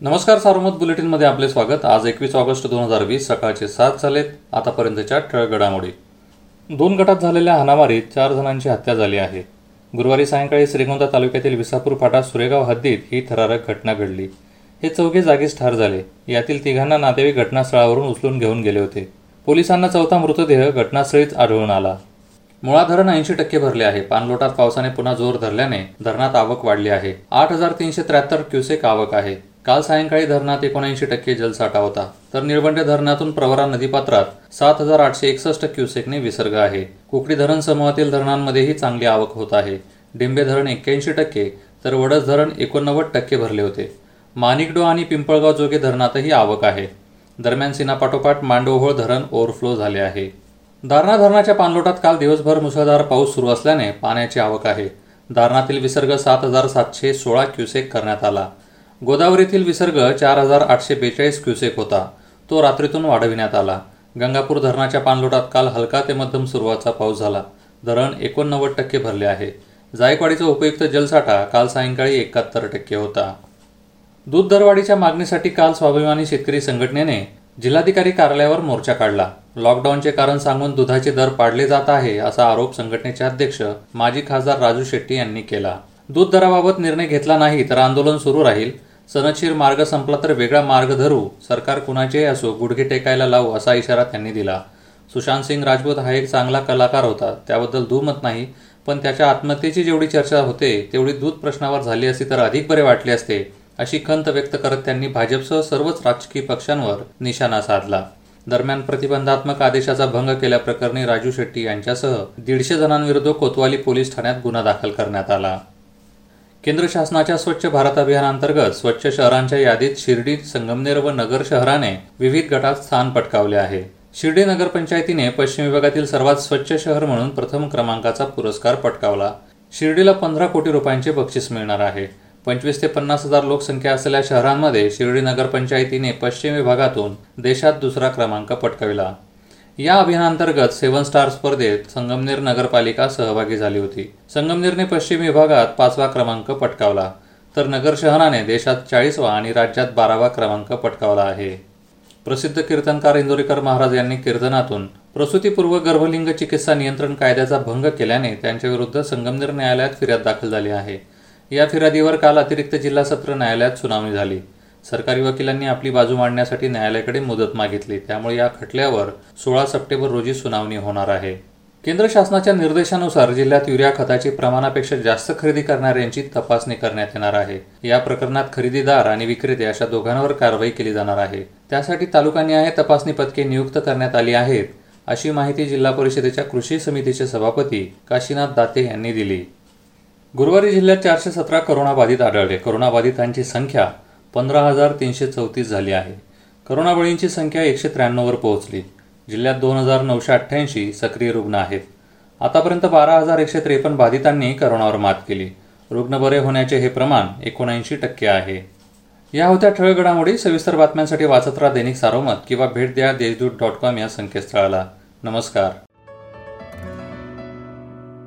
नमस्कार सार्वमत बुलेटिनमध्ये आपले स्वागत. आज एकवीस ऑगस्ट दोन हजार वीस सकाळचे सात झालेत. आतापर्यंतच्या ठळक घडामोडी. दोन गटात झालेल्या हाणामारीत चार जणांची हत्या झाली आहे. गुरुवारी सायंकाळी श्रीगोंदा तालुक्यातील विसापूर फाटा सुरेगाव हद्दीत ही थरारक घटना घडली. हे चौघे जागीच ठार झाले. यातील तिघांना नातेवाईक घटनास्थळावरून उचलून घेऊन गेले होते. पोलिसांना चौथा मृतदेह घटनास्थळीच आढळून आला. मुळा धरण ऐंशी टक्के भरले आहे. पाणलोटात पावसाने पुन्हा जोर धरल्याने धरणात आवक वाढली आहे. आठ हजार तीनशे त्र्याहत्तर क्युसेक आवक आहे. काल सायंकाळी धरणात एकोणऐंशी टक्के जलसाठा होता. तर निळवंडे धरणातून प्रवरा नदीपात्रात सात हजार आठशे एकसष्ट क्युसेकने विसर्ग आहे. कुकडी धरण समूहातील धरणांमध्येही चांगली आवक होत आहे. डिंबे धरण एक्क्याऐंशी टक्के तर वडस धरण एकोणनव्वद टक्के भरले होते. माणिकडो आणि पिंपळगाव जोगे धरणातही आवक आहे. दरम्यान सीनापाठोपाठ मांडोहोळ धरण ओव्हरफ्लो झाले आहे. दारणा धरणाच्या पाणलोटात काल दिवसभर मुसळधार पाऊस सुरू असल्याने पाण्याची आवक आहे. दारणातील विसर्ग सात हजार सातशे सोळा क्युसेक करण्यात आला. गोदावरीतील विसर्ग चार हजार आठशे बेचाळीस क्युसेक होता. तो रात्रीतून वाढविण्यात आला. गंगापूर धरणाच्या पाणलोटात काल हलका ते मध्यम सुरुवातचा पाऊस झाला. धरण एकोणनव्वद टक्के भरले आहे. जायकवाडीचा उपयुक्त जलसाठा काल सायंकाळी एकाहत्तर टक्के होता. दूध दरवाढीच्या मागणीसाठी काल स्वाभिमानी शेतकरी संघटनेने जिल्हाधिकारी कार्यालयावर मोर्चा काढला. लॉकडाऊनचे कारण सांगून दुधाचे दर पाडले जात आहे असा आरोप संघटनेचे अध्यक्ष माजी खासदार राजू शेट्टी यांनी केला. दूध दराबाबत निर्णय घेतला नाही तर आंदोलन सुरू राहील सनशीर मार्ग संपला तर वेगळा मार्ग धरू सरकार कुणाचेही असो गुडघे टेकायला लावू असा इशारा त्यांनी दिला. सुशांत सिंग राजपूत हा एक चांगला कलाकार होता. त्याबद्दल दुमत नाही पण त्याच्या आत्महत्येची जेवढी चर्चा होते तेवढी दूध प्रश्नावर झाली असती तर अधिक बरे वाटले असते अशी खंत व्यक्त करत त्यांनी भाजपसह सर्वच राजकीय पक्षांवर निशाणा साधला. दरम्यान प्रतिबंधात्मक आदेशाचा भंग केल्याप्रकरणी राजू शेट्टी यांच्यासह दीडशे जणांविरुद्ध कोतवाली पोलीस ठाण्यात गुन्हा दाखल करण्यात आला. केंद्र शासनाच्या स्वच्छ भारत अभियानांतर्गत स्वच्छ शहरांच्या यादीत शिर्डी संगमनेर व नगर शहराने विविध गटात स्थान पटकावले आहे. शिर्डी नगरपंचायतीने पश्चिम विभागातील सर्वात स्वच्छ शहर म्हणून प्रथम क्रमांकाचा पुरस्कार पटकावला. शिर्डीला पंधरा कोटी रुपयांचे बक्षीस मिळणार आहे. पंचवीस ते पन्नास हजार लोकसंख्या असलेल्या शहरांमध्ये शिर्डी नगरपंचायतीने पश्चिम विभागातून देशात दुसरा क्रमांक पटकाविला. या अभियानांतर्गत सेव्हन स्टार स्पर्धेत संगमनेर नगरपालिका सहभागी झाली होती. संगमनेरने पश्चिम विभागात पाचवा क्रमांक पटकावला तर नगर शहराने देशात चाळीसवा आणि राज्यात बारावा क्रमांक पटकावला आहे. प्रसिद्ध कीर्तनकार इंदोरीकर महाराज यांनी कीर्तनातून प्रसूतीपूर्व गर्भलिंग चिकित्सा नियंत्रण कायद्याचा भंग केल्याने त्यांच्याविरुद्ध संगमनेर न्यायालयात फिर्याद दाखल झाली आहे. या फिर्यादीवर काल अतिरिक्त जिल्हा सत्र न्यायालयात सुनावणी झाली. सरकारी वकिलांनी आपली बाजू मांडण्यासाठी न्यायालयाकडे मुदत मागितली. त्यामुळे या खटल्यावर सोळा सप्टेंबर रोजी सुनावणी होणार आहे. केंद्र शासनाच्या निर्देशानुसार जिल्ह्यात युरिया खताची प्रमाणापेक्षा जास्त खरेदी करणाऱ्यांची तपासणी करण्यात येणार आहे. या प्रकरणात खरेदीदार आणि विक्रेते अशा दोघांवर कारवाई केली जाणार आहे. त्यासाठी तालुकानिहाय तपासणी पथके नियुक्त करण्यात आली आहेत अशी माहिती जिल्हा परिषदेच्या कृषी समितीचे सभापती काशीनाथ दाते यांनी दिली. गुरुवारी जिल्ह्यात चारशे सतरा करोनाबाधित आढळले. करोनाबाधितांची संख्या पंधरा हजार तीनशे चौतीस झाली आहे. करोनाबळींची संख्या एकशे त्र्याण्णववर पोहोचली. जिल्ह्यात दोन हजार नऊशे अठ्ठ्याऐंशी सक्रिय रुग्ण आहेत. आतापर्यंत बारा हजार एकशे त्रेपन्न बाधितांनी करोनावर मात केली. रुग्ण बरे होण्याचे हे प्रमाण एकोणऐंशी टक्के आहे. या होत्या ठळक घडामोडी सविस्तर बातम्यांसाठी वाचत राहा दैनिक सारोमत किंवा भेट द्या देशदूत डॉट कॉम या संकेतस्थळाला. नमस्कार.